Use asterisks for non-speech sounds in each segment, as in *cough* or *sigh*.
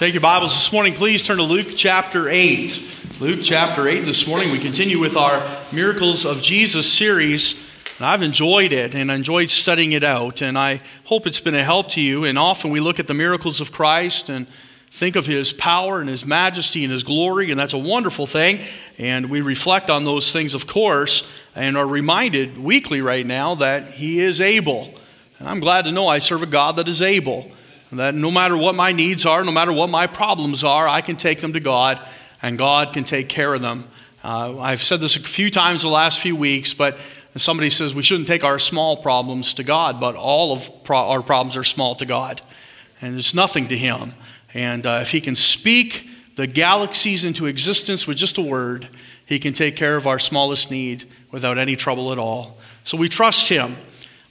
Take your Bibles this morning, please turn to Luke chapter 8. Luke chapter 8 this morning. We continue with our Miracles of Jesus series. And I've enjoyed it and enjoyed studying it out, and I hope it's been a help to you. And often we look at the miracles of Christ and think of his power and his majesty and his glory, and that's a wonderful thing. And we reflect on those things, of course, and are reminded weekly right now that he is able. And I'm glad to know I serve a God that is able. That no matter what my needs are, no matter what my problems are, I can take them to God and God can take care of them. Uh, I've said this a few times the last few weeks, but somebody says we shouldn't take our small problems to God, but all of pro- our problems are small to God. And it's nothing to Him. And uh, if He can speak the galaxies into existence with just a word, He can take care of our smallest need without any trouble at all. So we trust Him.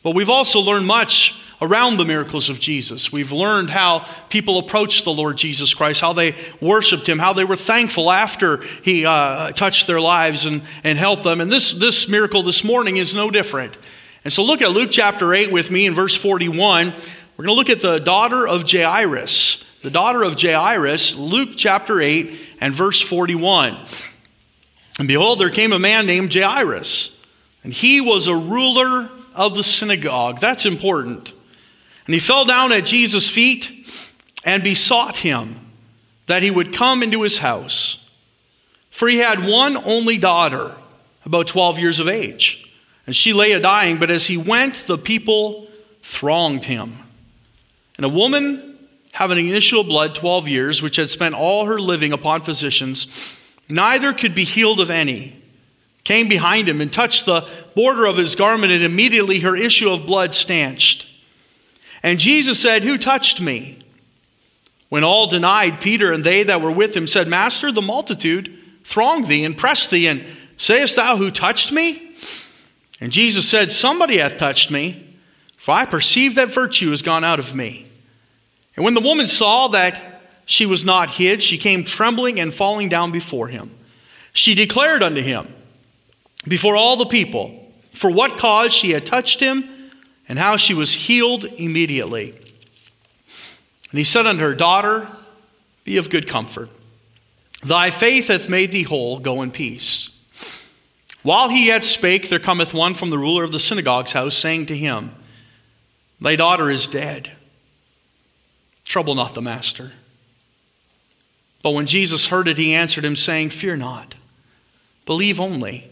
But we've also learned much around the miracles of Jesus. We've learned how people approached the Lord Jesus Christ, how they worshiped him, how they were thankful after he uh, touched their lives and, and helped them. And this, this miracle this morning is no different. And so look at Luke chapter 8 with me in verse 41. We're going to look at the daughter of Jairus. The daughter of Jairus, Luke chapter 8 and verse 41. And behold, there came a man named Jairus, and he was a ruler of the synagogue. That's important. And he fell down at Jesus' feet and besought him that he would come into his house. For he had one only daughter, about 12 years of age, and she lay a dying, but as he went, the people thronged him. And a woman having of blood 12 years, which had spent all her living upon physicians, neither could be healed of any, came behind him and touched the border of his garment, and immediately her issue of blood stanched. And Jesus said, Who touched me? When all denied, Peter and they that were with him said, Master, the multitude thronged thee and pressed thee, and sayest thou, Who touched me? And Jesus said, Somebody hath touched me, for I perceive that virtue is gone out of me. And when the woman saw that she was not hid, she came trembling and falling down before him. She declared unto him, before all the people, for what cause she had touched him and how she was healed immediately. And he said unto her, Daughter, be of good comfort. Thy faith hath made thee whole. Go in peace. While he yet spake, there cometh one from the ruler of the synagogue's house, saying to him, Thy daughter is dead. Trouble not the master. But when Jesus heard it, he answered him, saying, Fear not, believe only,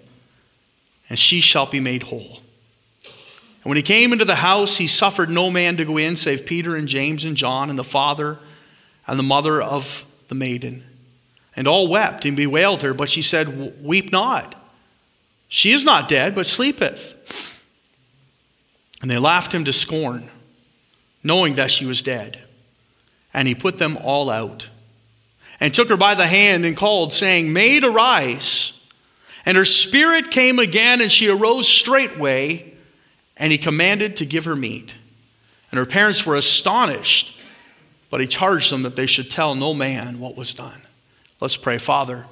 and she shall be made whole. And when he came into the house, he suffered no man to go in save Peter and James and John and the father and the mother of the maiden. And all wept and bewailed her, but she said, Weep not. She is not dead, but sleepeth. And they laughed him to scorn, knowing that she was dead. And he put them all out, and took her by the hand and called, saying, Maid, arise. And her spirit came again, and she arose straightway and he commanded to give her meat. And her parents were astonished, but he charged them that they should tell no man what was done. Let's pray. Father,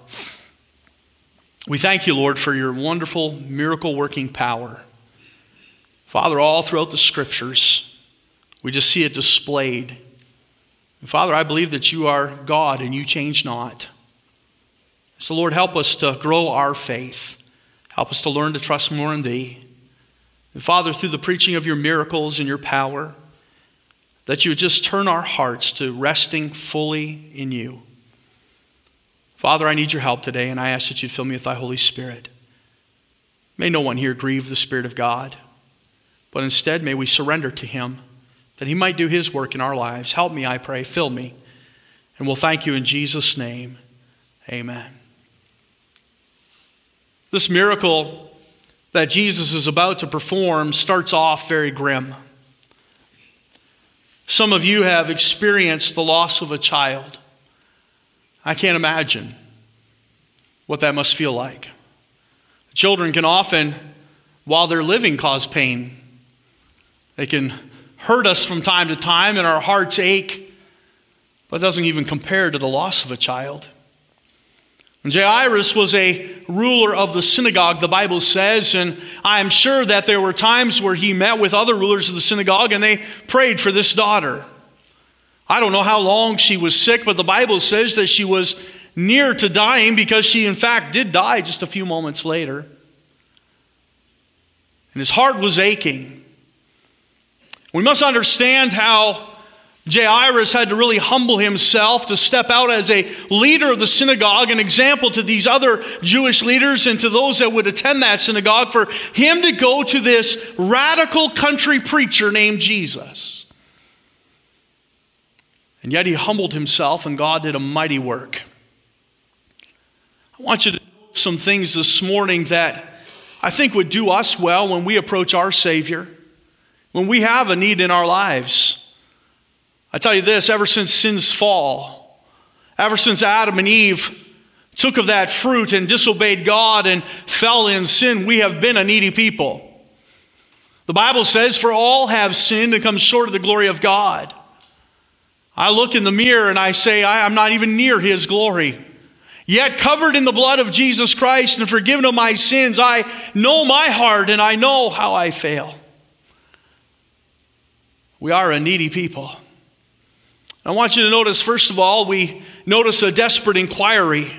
we thank you, Lord, for your wonderful miracle working power. Father, all throughout the scriptures, we just see it displayed. And Father, I believe that you are God and you change not. So, Lord, help us to grow our faith. Help us to learn to trust more in Thee. And Father, through the preaching of your miracles and your power, that you would just turn our hearts to resting fully in you. Father, I need your help today, and I ask that you'd fill me with thy Holy Spirit. May no one here grieve the Spirit of God, but instead may we surrender to him that he might do his work in our lives. Help me, I pray. Fill me. And we'll thank you in Jesus' name. Amen. This miracle that Jesus is about to perform starts off very grim. Some of you have experienced the loss of a child. I can't imagine what that must feel like. Children can often, while they're living, cause pain. They can hurt us from time to time, and our hearts ache, but it doesn't even compare to the loss of a child. Jairus was a ruler of the synagogue, the Bible says, and I am sure that there were times where he met with other rulers of the synagogue and they prayed for this daughter. I don't know how long she was sick, but the Bible says that she was near to dying because she, in fact, did die just a few moments later. And his heart was aching. We must understand how Jairus had to really humble himself to step out as a leader of the synagogue, an example to these other Jewish leaders and to those that would attend that synagogue, for him to go to this radical country preacher named Jesus. And yet he humbled himself, and God did a mighty work. I want you to know some things this morning that I think would do us well when we approach our Savior, when we have a need in our lives. I tell you this ever since sin's fall, ever since Adam and Eve took of that fruit and disobeyed God and fell in sin, we have been a needy people. The Bible says, For all have sinned and come short of the glory of God. I look in the mirror and I say, I am not even near his glory. Yet, covered in the blood of Jesus Christ and forgiven of my sins, I know my heart and I know how I fail. We are a needy people. I want you to notice, first of all, we notice a desperate inquiry.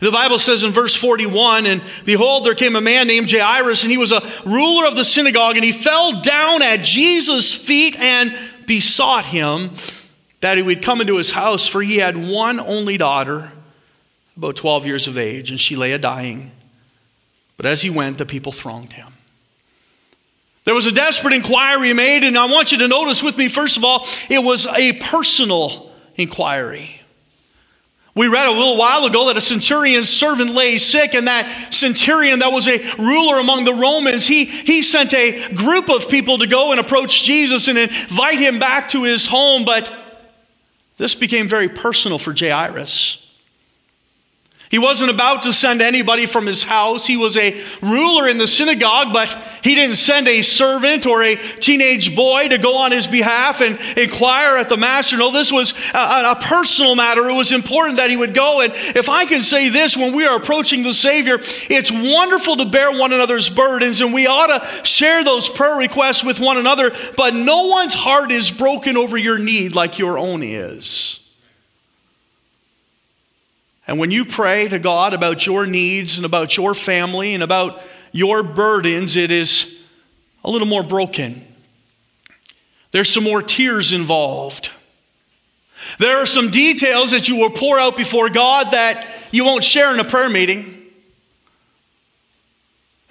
The Bible says in verse 41 And behold, there came a man named Jairus, and he was a ruler of the synagogue, and he fell down at Jesus' feet and besought him that he would come into his house, for he had one only daughter, about 12 years of age, and she lay a dying. But as he went, the people thronged him. There was a desperate inquiry made, and I want you to notice with me, first of all, it was a personal inquiry. We read a little while ago that a centurion's servant lay sick, and that centurion that was a ruler among the Romans, he, he sent a group of people to go and approach Jesus and invite him back to his home. But this became very personal for Jairus. He wasn't about to send anybody from his house. He was a ruler in the synagogue, but he didn't send a servant or a teenage boy to go on his behalf and inquire at the master. No, this was a, a, personal matter. It was important that he would go. And if I can say this, when we are approaching the Savior, it's wonderful to bear one another's burdens, and we ought to share those prayer requests with one another, but no one's heart is broken over your need like your own is. And when you pray to God about your needs and about your family and about your burdens, it is a little more broken. There's some more tears involved. There are some details that you will pour out before God that you won't share in a prayer meeting.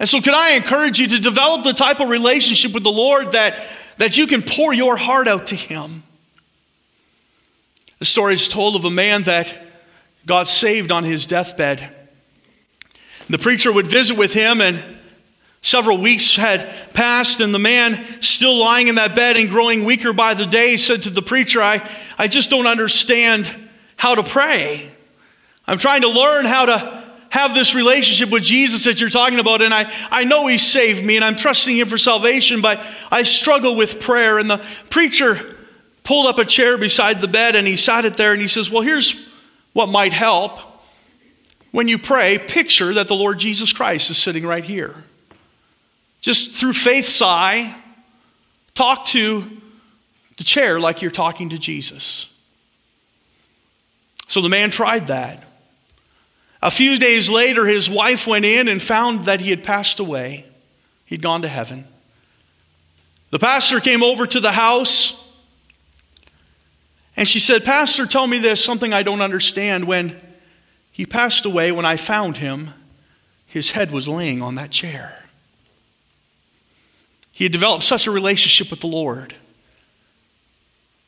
And so, could I encourage you to develop the type of relationship with the Lord that, that you can pour your heart out to Him? The story is told of a man that God saved on his deathbed. The preacher would visit with him, and several weeks had passed, and the man, still lying in that bed and growing weaker by the day, said to the preacher, I, I just don't understand how to pray. I'm trying to learn how to have this relationship with Jesus that you're talking about, and I, I know He saved me, and I'm trusting Him for salvation, but I struggle with prayer. And the preacher pulled up a chair beside the bed, and he sat it there, and he says, Well, here's what might help when you pray, picture that the Lord Jesus Christ is sitting right here. Just through faith's eye, talk to the chair like you're talking to Jesus. So the man tried that. A few days later, his wife went in and found that he had passed away. He'd gone to heaven. The pastor came over to the house and she said, Pastor, tell me this, something I don't understand. When he passed away, when I found him, his head was laying on that chair. He had developed such a relationship with the Lord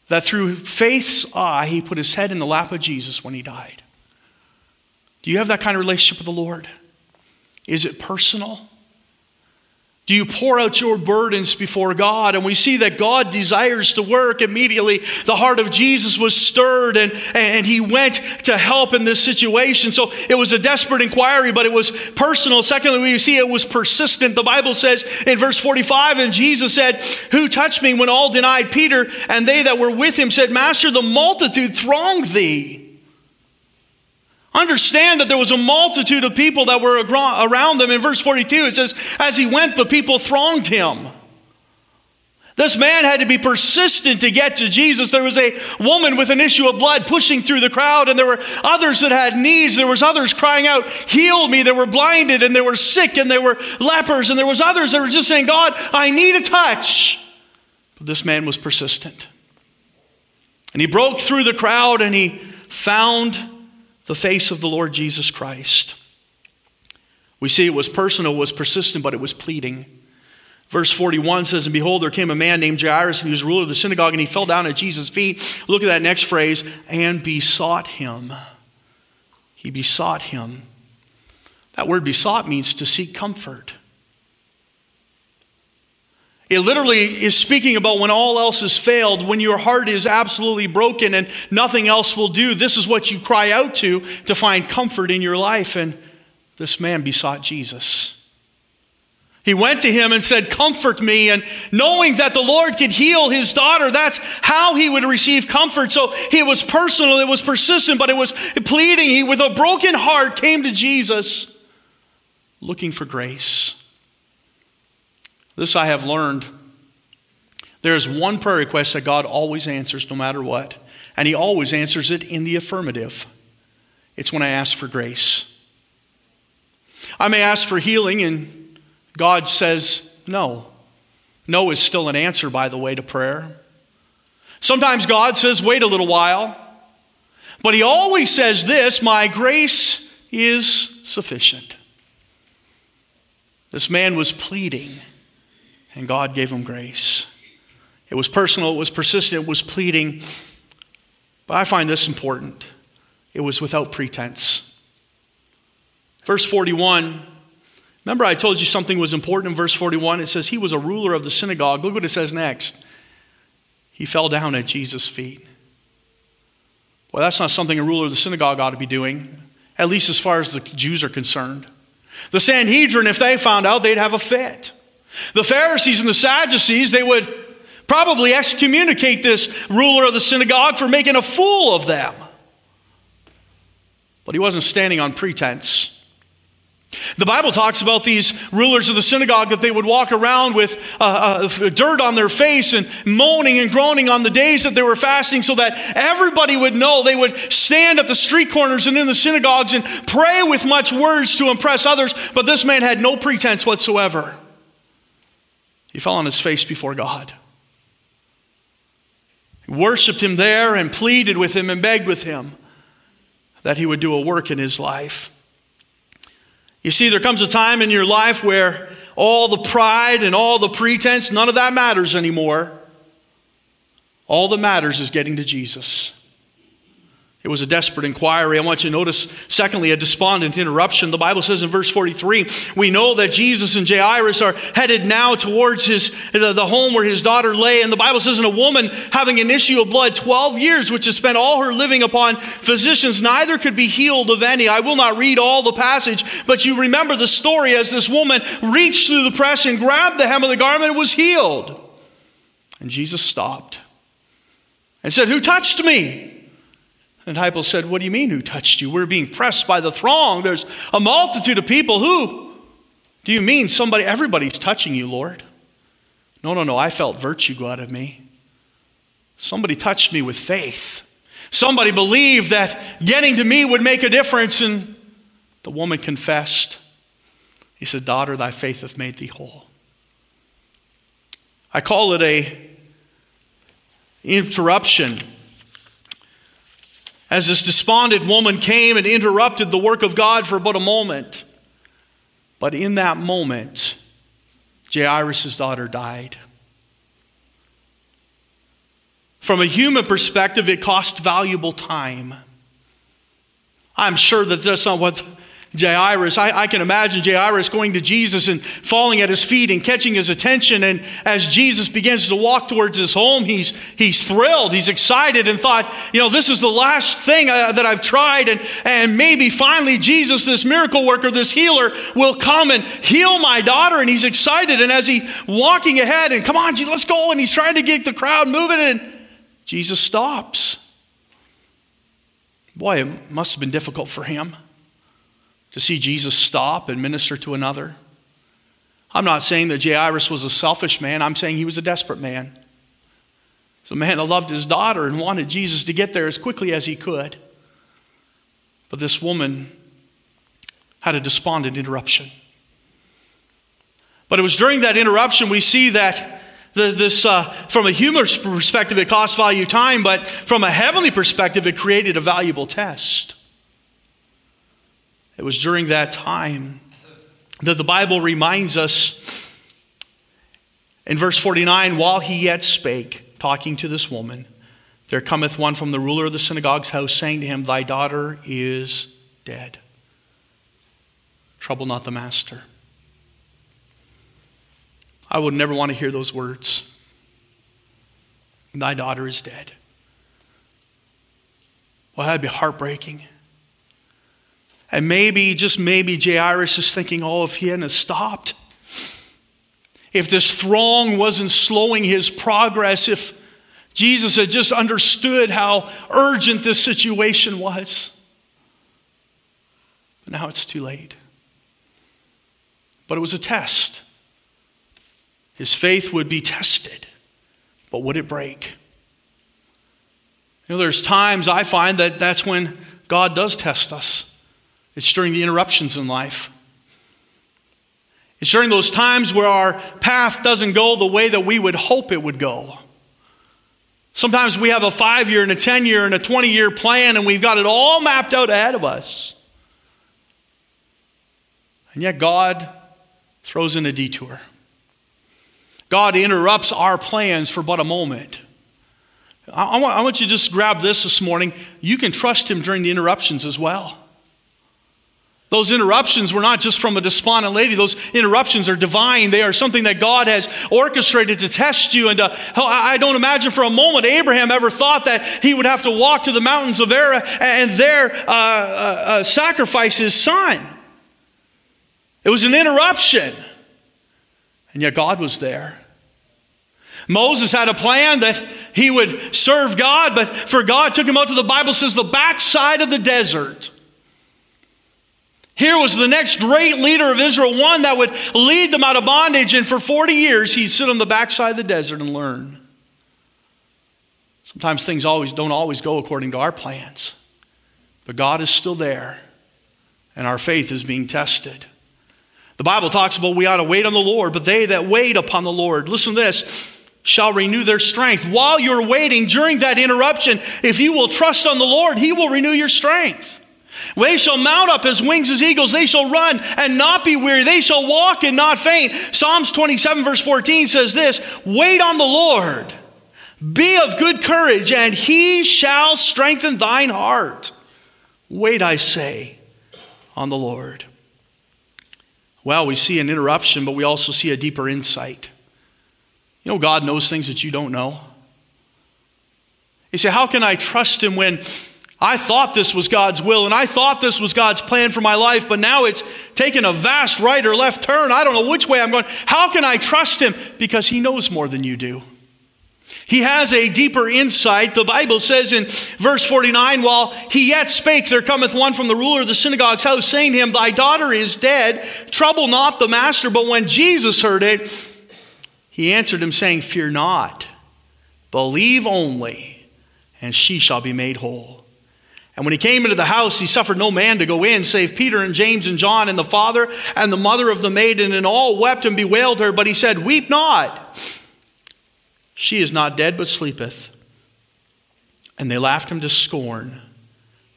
that through faith's eye, he put his head in the lap of Jesus when he died. Do you have that kind of relationship with the Lord? Is it personal? Do you pour out your burdens before God? And we see that God desires to work immediately. The heart of Jesus was stirred and, and he went to help in this situation. So it was a desperate inquiry, but it was personal. Secondly, we see it was persistent. The Bible says in verse 45, and Jesus said, Who touched me when all denied Peter? And they that were with him said, Master, the multitude thronged thee. Understand that there was a multitude of people that were around them. In verse 42, it says, As he went, the people thronged him. This man had to be persistent to get to Jesus. There was a woman with an issue of blood pushing through the crowd, and there were others that had needs. There was others crying out, "Heal me!" They were blinded, and they were sick, and they were lepers, and there was others that were just saying, "God, I need a touch." But this man was persistent, and he broke through the crowd, and he found the face of the Lord Jesus Christ. We see it was personal, it was persistent, but it was pleading. Verse 41 says, And behold, there came a man named Jairus, and he was ruler of the synagogue, and he fell down at Jesus' feet. Look at that next phrase, and besought him. He besought him. That word besought means to seek comfort. It literally is speaking about when all else has failed, when your heart is absolutely broken and nothing else will do. This is what you cry out to to find comfort in your life. And this man besought Jesus. He went to him and said, Comfort me. And knowing that the Lord could heal his daughter, that's how he would receive comfort. So it was personal, it was persistent, but it was pleading. He, with a broken heart, came to Jesus looking for grace. This I have learned. There is one prayer request that God always answers no matter what, and He always answers it in the affirmative. It's when I ask for grace. I may ask for healing, and God says no. No is still an answer, by the way, to prayer. Sometimes God says, wait a little while. But He always says this My grace is sufficient. This man was pleading, and God gave him grace. It was personal, it was persistent, it was pleading. But I find this important it was without pretense. Verse 41 Remember, I told you something was important in verse 41? It says he was a ruler of the synagogue. Look what it says next. He fell down at Jesus' feet. Well, that's not something a ruler of the synagogue ought to be doing, at least as far as the Jews are concerned. The Sanhedrin, if they found out, they'd have a fit. The Pharisees and the Sadducees, they would probably excommunicate this ruler of the synagogue for making a fool of them. But he wasn't standing on pretense. The Bible talks about these rulers of the synagogue that they would walk around with uh, uh, dirt on their face and moaning and groaning on the days that they were fasting so that everybody would know. They would stand at the street corners and in the synagogues and pray with much words to impress others, but this man had no pretense whatsoever. He fell on his face before God. He worshiped him there and pleaded with him and begged with him that he would do a work in his life. You see, there comes a time in your life where all the pride and all the pretense, none of that matters anymore. All that matters is getting to Jesus. It was a desperate inquiry. I want you to notice, secondly, a despondent interruption. The Bible says in verse 43 we know that Jesus and Jairus are headed now towards his, the, the home where his daughter lay. And the Bible says, in a woman having an issue of blood 12 years, which has spent all her living upon physicians, neither could be healed of any. I will not read all the passage, but you remember the story as this woman reached through the press and grabbed the hem of the garment and was healed. And Jesus stopped and said, Who touched me? The disciples said, What do you mean, who touched you? We're being pressed by the throng. There's a multitude of people. Who? Do you mean somebody? Everybody's touching you, Lord. No, no, no. I felt virtue go out of me. Somebody touched me with faith. Somebody believed that getting to me would make a difference. And the woman confessed. He said, Daughter, thy faith hath made thee whole. I call it a interruption as this despondent woman came and interrupted the work of God for but a moment. But in that moment, Jairus' daughter died. From a human perspective, it cost valuable time. I'm sure that that's not what Jairus. I, I, can imagine Jairus going to Jesus and falling at his feet and catching his attention. And as Jesus begins to walk towards his home, he's, he's thrilled, he's excited, and thought, you know, this is the last thing uh, that I've tried. And, and maybe finally Jesus, this miracle worker, this healer, will come and heal my daughter. And he's excited. And as he's walking ahead, and come on, let's go. And he's trying to get the crowd moving, and Jesus stops. Boy, it must have been difficult for him to see Jesus stop and minister to another. I'm not saying that Jairus was a selfish man, I'm saying he was a desperate man. He's a man that loved his daughter and wanted Jesus to get there as quickly as he could. But this woman had a despondent interruption. But it was during that interruption we see that the, this, uh, from a human perspective, it cost value time, but from a heavenly perspective, it created a valuable test. It was during that time that the Bible reminds us in verse 49 while he yet spake, talking to this woman, there cometh one from the ruler of the synagogue's house, saying to him, Thy daughter is dead. Trouble not the master. I would never want to hear those words. Thy daughter is dead. Well, that'd be heartbreaking. And maybe, just maybe, Jairus is thinking, oh, if he hadn't stopped, if this throng wasn't slowing his progress, if Jesus had just understood how urgent this situation was. But now it's too late. But it was a test. His faith would be tested, but would it break? You know, there's times I find that that's when God does test us. It's during the interruptions in life. It's during those times where our path doesn't go the way that we would hope it would go. Sometimes we have a five year and a 10 year and a 20 year plan, and we've got it all mapped out ahead of us. And yet, God throws in a detour. God interrupts our plans for but a moment. I, want, I want you to just grab this this morning. You can trust Him during the interruptions as well. Those interruptions were not just from a despondent lady. Those interruptions are divine. They are something that God has orchestrated to test you. And to, I don't imagine for a moment Abraham ever thought that he would have to walk to the mountains of Ara and there uh, uh, uh, sacrifice his son. It was an interruption. And yet God was there. Moses had a plan that he would serve God, but for God took him out to the Bible says the backside of the desert. Here was the next great leader of Israel, one that would lead them out of bondage, and for 40 years he'd sit on the backside of the desert and learn. Sometimes things always don't always go according to our plans, but God is still there, and our faith is being tested. The Bible talks about we ought to wait on the Lord, but they that wait upon the Lord, listen to this, shall renew their strength. While you're waiting during that interruption, if you will trust on the Lord, He will renew your strength. They shall mount up as wings as eagles. They shall run and not be weary. They shall walk and not faint. Psalms 27, verse 14 says this Wait on the Lord. Be of good courage, and he shall strengthen thine heart. Wait, I say, on the Lord. Well, we see an interruption, but we also see a deeper insight. You know, God knows things that you don't know. You say, How can I trust Him when I thought this was God's will and I thought this was God's plan for my life, but now it's taken a vast right or left turn. I don't know which way I'm going. How can I trust Him? Because He knows more than you do. He has a deeper insight. The Bible says in verse 49 while he yet spake, there cometh one from the ruler of the synagogue's house, saying to him, Thy daughter is dead. Trouble not the master. But when Jesus heard it, he answered him, saying, Fear not, believe only, and she shall be made whole. And when he came into the house, he suffered no man to go in, save Peter and James and John and the father and the mother of the maiden, and all wept and bewailed her. But he said, Weep not. She is not dead, but sleepeth. And they laughed him to scorn,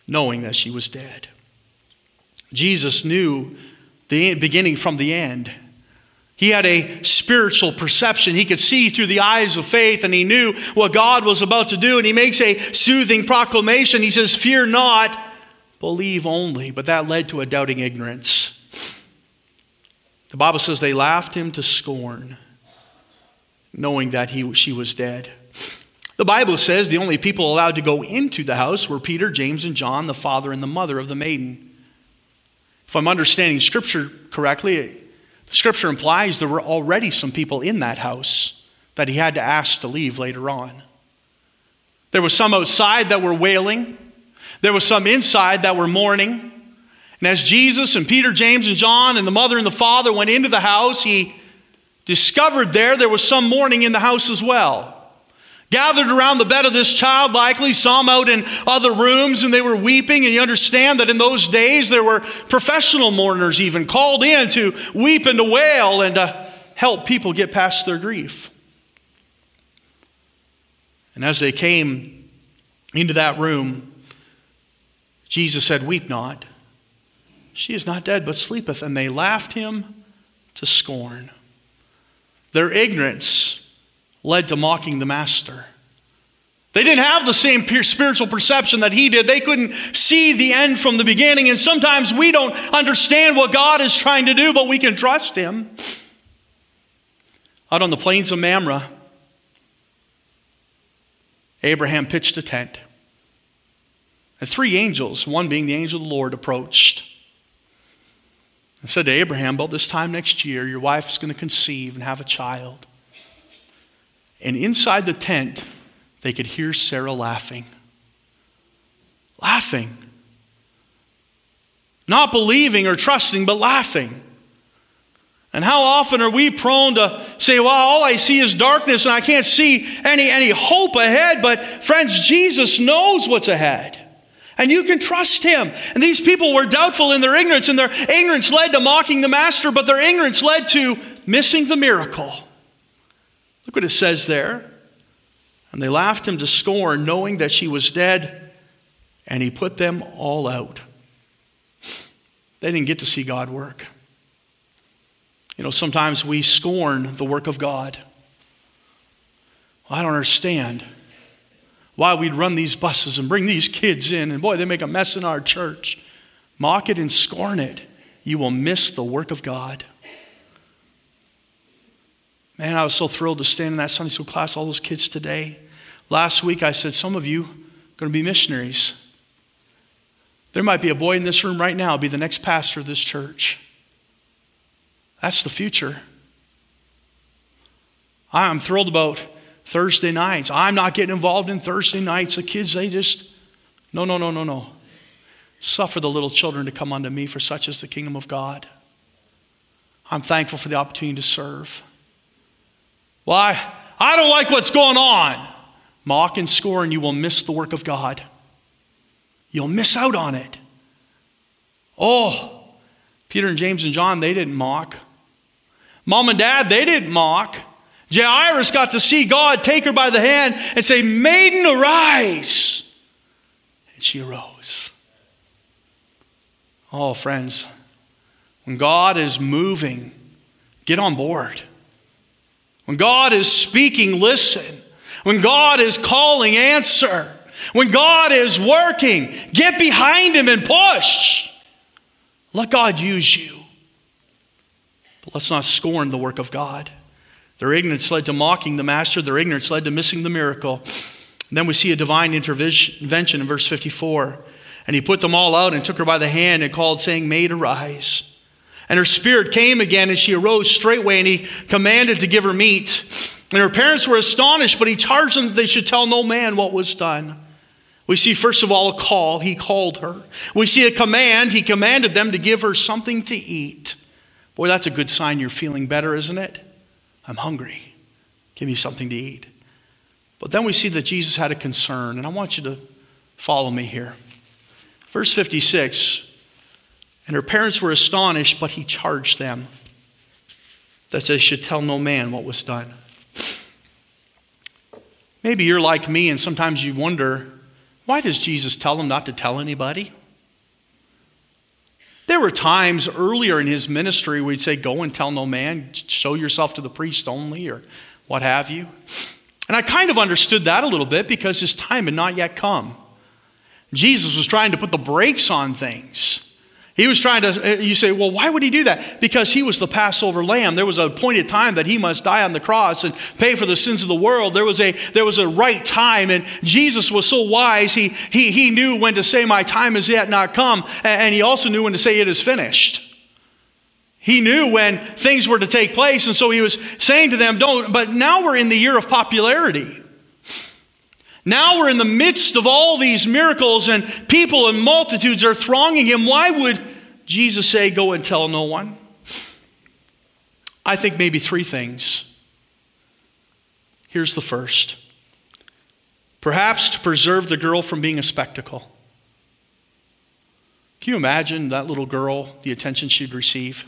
knowing that she was dead. Jesus knew the beginning from the end. He had a spiritual perception. He could see through the eyes of faith and he knew what God was about to do. And he makes a soothing proclamation. He says, Fear not, believe only. But that led to a doubting ignorance. The Bible says they laughed him to scorn, knowing that he, she was dead. The Bible says the only people allowed to go into the house were Peter, James, and John, the father and the mother of the maiden. If I'm understanding Scripture correctly, Scripture implies there were already some people in that house that he had to ask to leave later on. There was some outside that were wailing, there was some inside that were mourning. And as Jesus and Peter, James, and John and the mother and the father went into the house, he discovered there there was some mourning in the house as well. Gathered around the bed of this child, likely some out in other rooms, and they were weeping. And you understand that in those days there were professional mourners even called in to weep and to wail and to help people get past their grief. And as they came into that room, Jesus said, Weep not. She is not dead, but sleepeth. And they laughed him to scorn. Their ignorance led to mocking the master. They didn't have the same spiritual perception that he did. They couldn't see the end from the beginning. And sometimes we don't understand what God is trying to do, but we can trust him. Out on the plains of Mamre, Abraham pitched a tent. And three angels, one being the angel of the Lord, approached and said to Abraham, About this time next year, your wife is going to conceive and have a child. And inside the tent, they could hear Sarah laughing. Laughing. Not believing or trusting, but laughing. And how often are we prone to say, well, all I see is darkness and I can't see any, any hope ahead? But friends, Jesus knows what's ahead. And you can trust him. And these people were doubtful in their ignorance, and their ignorance led to mocking the master, but their ignorance led to missing the miracle. Look what it says there. And they laughed him to scorn, knowing that she was dead, and he put them all out. They didn't get to see God work. You know, sometimes we scorn the work of God. Well, I don't understand why we'd run these buses and bring these kids in, and boy, they make a mess in our church. Mock it and scorn it. You will miss the work of God. Man, I was so thrilled to stand in that Sunday school class, all those kids today. Last week I said, Some of you are going to be missionaries. There might be a boy in this room right now, be the next pastor of this church. That's the future. I'm thrilled about Thursday nights. I'm not getting involved in Thursday nights. The kids, they just, no, no, no, no, no. Suffer the little children to come unto me, for such is the kingdom of God. I'm thankful for the opportunity to serve. Why? Well, I, I don't like what's going on. Mock and scorn, you will miss the work of God. You'll miss out on it. Oh, Peter and James and John, they didn't mock. Mom and dad, they didn't mock. Jairus got to see God take her by the hand and say, Maiden, arise. And she arose. Oh, friends, when God is moving, get on board. When God is speaking, listen. When God is calling, answer. When God is working, get behind Him and push. Let God use you. But let's not scorn the work of God. Their ignorance led to mocking the master, their ignorance led to missing the miracle. And then we see a divine intervention in verse 54. And he put them all out and took her by the hand and called, saying, Maid, arise. And her spirit came again, and she arose straightway, and he commanded to give her meat. And her parents were astonished, but he charged them that they should tell no man what was done. We see, first of all, a call. He called her. We see a command. He commanded them to give her something to eat. Boy, that's a good sign you're feeling better, isn't it? I'm hungry. Give me something to eat. But then we see that Jesus had a concern, and I want you to follow me here. Verse 56 And her parents were astonished, but he charged them that they should tell no man what was done. Maybe you're like me, and sometimes you wonder why does Jesus tell them not to tell anybody? There were times earlier in his ministry he'd say, Go and tell no man, show yourself to the priest only, or what have you. And I kind of understood that a little bit because his time had not yet come. Jesus was trying to put the brakes on things. He was trying to, uh, you say, well, why would he do that? Because he was the Passover lamb. There was a appointed time that he must die on the cross and pay for the sins of the world. There was a, there was a right time, and Jesus was so wise, he, he, he knew when to say, My time is yet not come, and he also knew when to say, It is finished. He knew when things were to take place, and so he was saying to them, Don't, but now we're in the year of popularity. Now we're in the midst of all these miracles, and people and multitudes are thronging him. Why would Jesus say, Go and tell no one? I think maybe three things. Here's the first perhaps to preserve the girl from being a spectacle. Can you imagine that little girl, the attention she'd receive?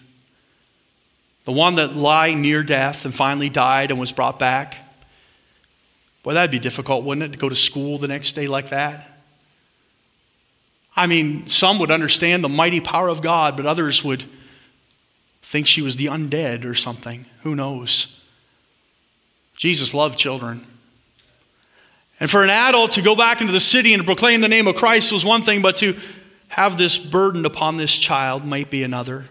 The one that lay near death and finally died and was brought back. Boy, that'd be difficult, wouldn't it, to go to school the next day like that? I mean, some would understand the mighty power of God, but others would think she was the undead or something. Who knows? Jesus loved children. And for an adult to go back into the city and proclaim the name of Christ was one thing, but to have this burden upon this child might be another.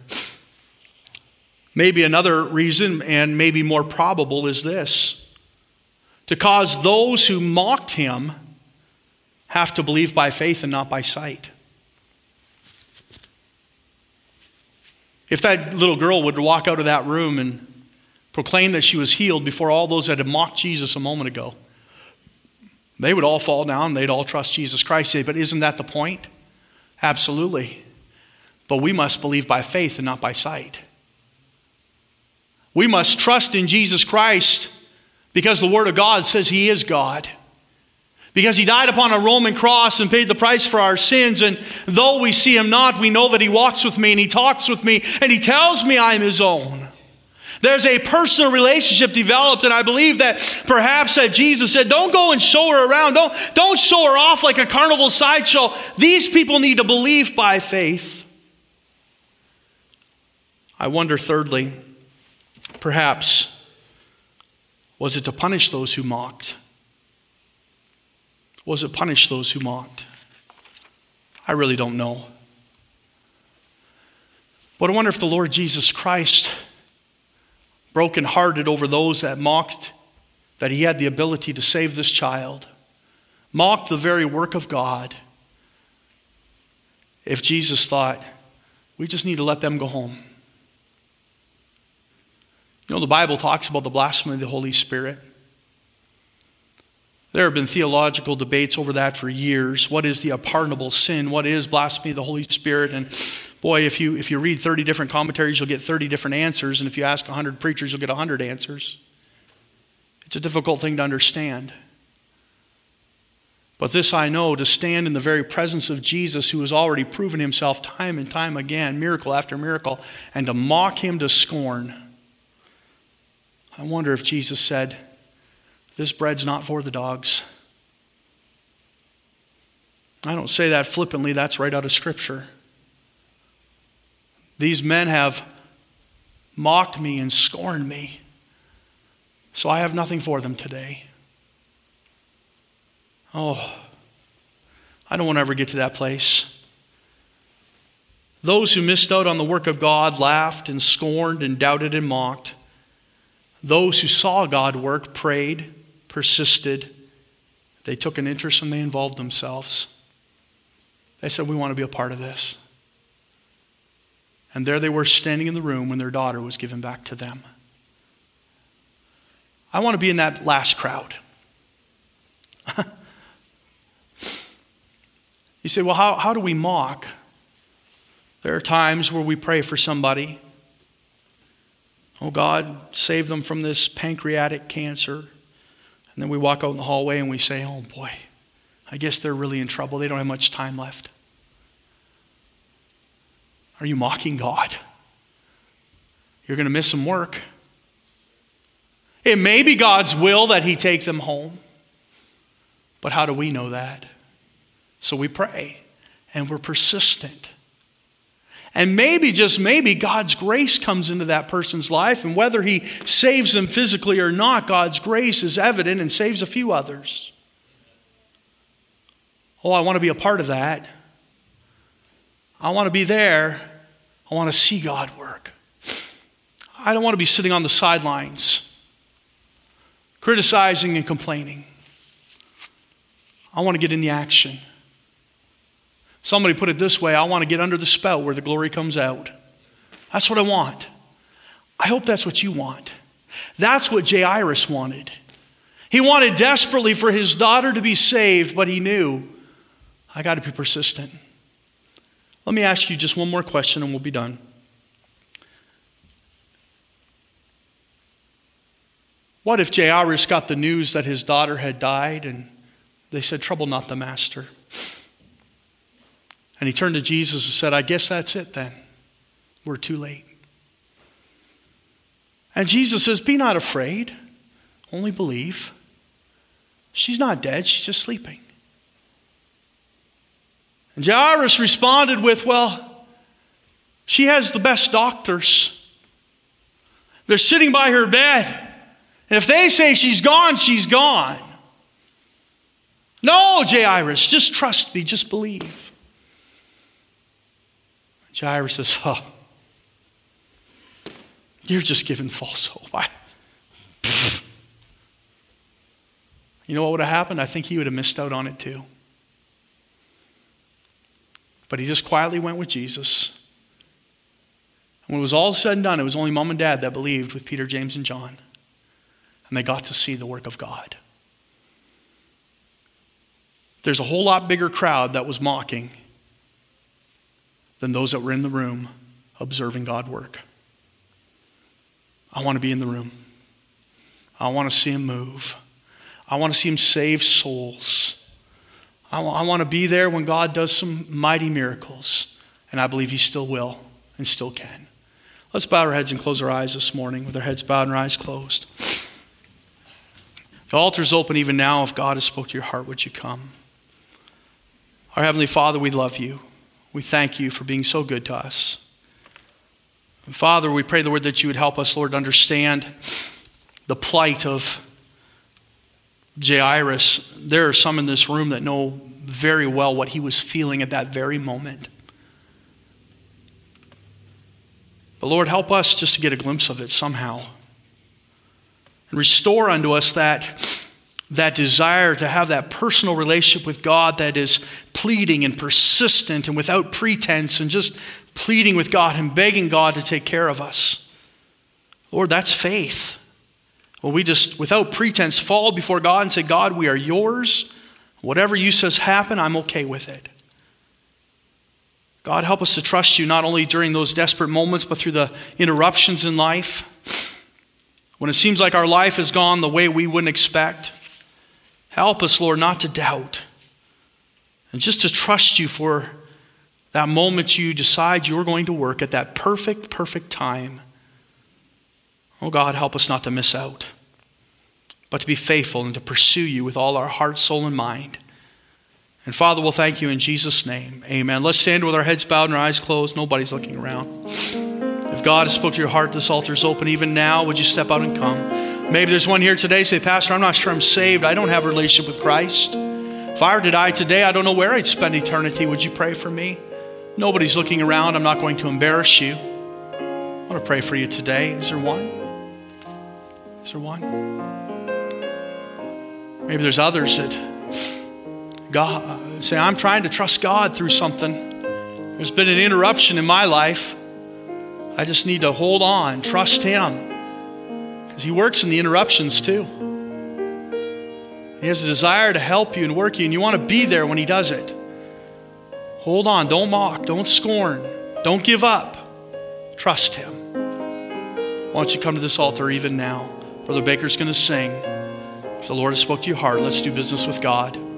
Maybe another reason, and maybe more probable, is this to cause those who mocked him have to believe by faith and not by sight. If that little girl would walk out of that room and proclaim that she was healed before all those that had mocked Jesus a moment ago, they would all fall down. They'd all trust Jesus Christ. But isn't that the point? Absolutely. But we must believe by faith and not by sight. We must trust in Jesus Christ because the Word of God says He is God. Because He died upon a Roman cross and paid the price for our sins. And though we see Him not, we know that He walks with me and He talks with me and He tells me I'm His own. There's a personal relationship developed, and I believe that perhaps that Jesus said, Don't go and show her around. Don't, don't show her off like a carnival sideshow. These people need to believe by faith. I wonder, thirdly, perhaps, was it to punish those who mocked? Was it punish those who mocked? I really don't know. But I wonder if the Lord Jesus Christ brokenhearted over those that mocked that he had the ability to save this child, mocked the very work of God. If Jesus thought, we just need to let them go home. You know, the Bible talks about the blasphemy of the Holy Spirit. There have been theological debates over that for years. What is the unpardonable sin? What is blasphemy of the Holy Spirit? And Boy, if you, if you read 30 different commentaries, you'll get 30 different answers. And if you ask 100 preachers, you'll get 100 answers. It's a difficult thing to understand. But this I know to stand in the very presence of Jesus, who has already proven himself time and time again, miracle after miracle, and to mock him to scorn. I wonder if Jesus said, This bread's not for the dogs. I don't say that flippantly, that's right out of Scripture. These men have mocked me and scorned me, so I have nothing for them today. Oh, I don't want to ever get to that place. Those who missed out on the work of God laughed and scorned and doubted and mocked. Those who saw God work prayed, persisted. They took an interest and they involved themselves. They said, We want to be a part of this. And there they were standing in the room when their daughter was given back to them. I want to be in that last crowd. *laughs* you say, well, how, how do we mock? There are times where we pray for somebody. Oh, God, save them from this pancreatic cancer. And then we walk out in the hallway and we say, oh, boy, I guess they're really in trouble. They don't have much time left. Are you mocking God? You're going to miss some work. It may be God's will that He take them home, but how do we know that? So we pray and we're persistent. And maybe, just maybe, God's grace comes into that person's life, and whether He saves them physically or not, God's grace is evident and saves a few others. Oh, I want to be a part of that. I want to be there. I want to see God work. I don't want to be sitting on the sidelines, criticizing and complaining. I want to get in the action. Somebody put it this way I want to get under the spell where the glory comes out. That's what I want. I hope that's what you want. That's what Jairus wanted. He wanted desperately for his daughter to be saved, but he knew I got to be persistent. Let me ask you just one more question and we'll be done. What if Jairus got the news that his daughter had died and they said, Trouble not the master? And he turned to Jesus and said, I guess that's it then. We're too late. And Jesus says, Be not afraid, only believe. She's not dead, she's just sleeping. And Jairus responded with, Well, she has the best doctors. They're sitting by her bed. And if they say she's gone, she's gone. No, Jairus, just trust me, just believe. Jairus says, Oh, you're just giving false hope. I, you know what would have happened? I think he would have missed out on it too. But he just quietly went with Jesus. And When it was all said and done, it was only mom and dad that believed with Peter, James, and John. And they got to see the work of God. There's a whole lot bigger crowd that was mocking than those that were in the room observing God work. I want to be in the room. I want to see him move. I want to see him save souls. I want to be there when God does some mighty miracles, and I believe he still will and still can. Let's bow our heads and close our eyes this morning with our heads bowed and our eyes closed. The altar's open even now. If God has spoke to your heart, would you come? Our Heavenly Father, we love you. We thank you for being so good to us. And Father, we pray, the Lord, that you would help us, Lord, understand the plight of Jairus. There are some in this room that know very well what he was feeling at that very moment. But Lord, help us just to get a glimpse of it somehow. And restore unto us that, that desire to have that personal relationship with God that is pleading and persistent and without pretense and just pleading with God and begging God to take care of us. Lord, that's faith. Well, we just, without pretense, fall before God and say, God, we are yours. Whatever you says happen, I'm okay with it. God, help us to trust you not only during those desperate moments, but through the interruptions in life. When it seems like our life has gone the way we wouldn't expect, help us, Lord, not to doubt and just to trust you for that moment you decide you're going to work at that perfect, perfect time. Oh God, help us not to miss out, but to be faithful and to pursue you with all our heart, soul, and mind. And Father, we'll thank you in Jesus' name. Amen. Let's stand with our heads bowed and our eyes closed. Nobody's looking around. If God has spoke to your heart, this altar is open even now. Would you step out and come? Maybe there's one here today, say, Pastor, I'm not sure I'm saved. I don't have a relationship with Christ. If I were to die today, I don't know where I'd spend eternity. Would you pray for me? Nobody's looking around. I'm not going to embarrass you. I want to pray for you today. Is there one? Is there one? Maybe there's others that God say, I'm trying to trust God through something. There's been an interruption in my life. I just need to hold on, trust Him. He works in the interruptions too. He has a desire to help you and work you, and you want to be there when He does it. Hold on. Don't mock. Don't scorn. Don't give up. Trust Him. Why don't you come to this altar even now? Brother Baker's going to sing. If the Lord has spoke to your heart, let's do business with God.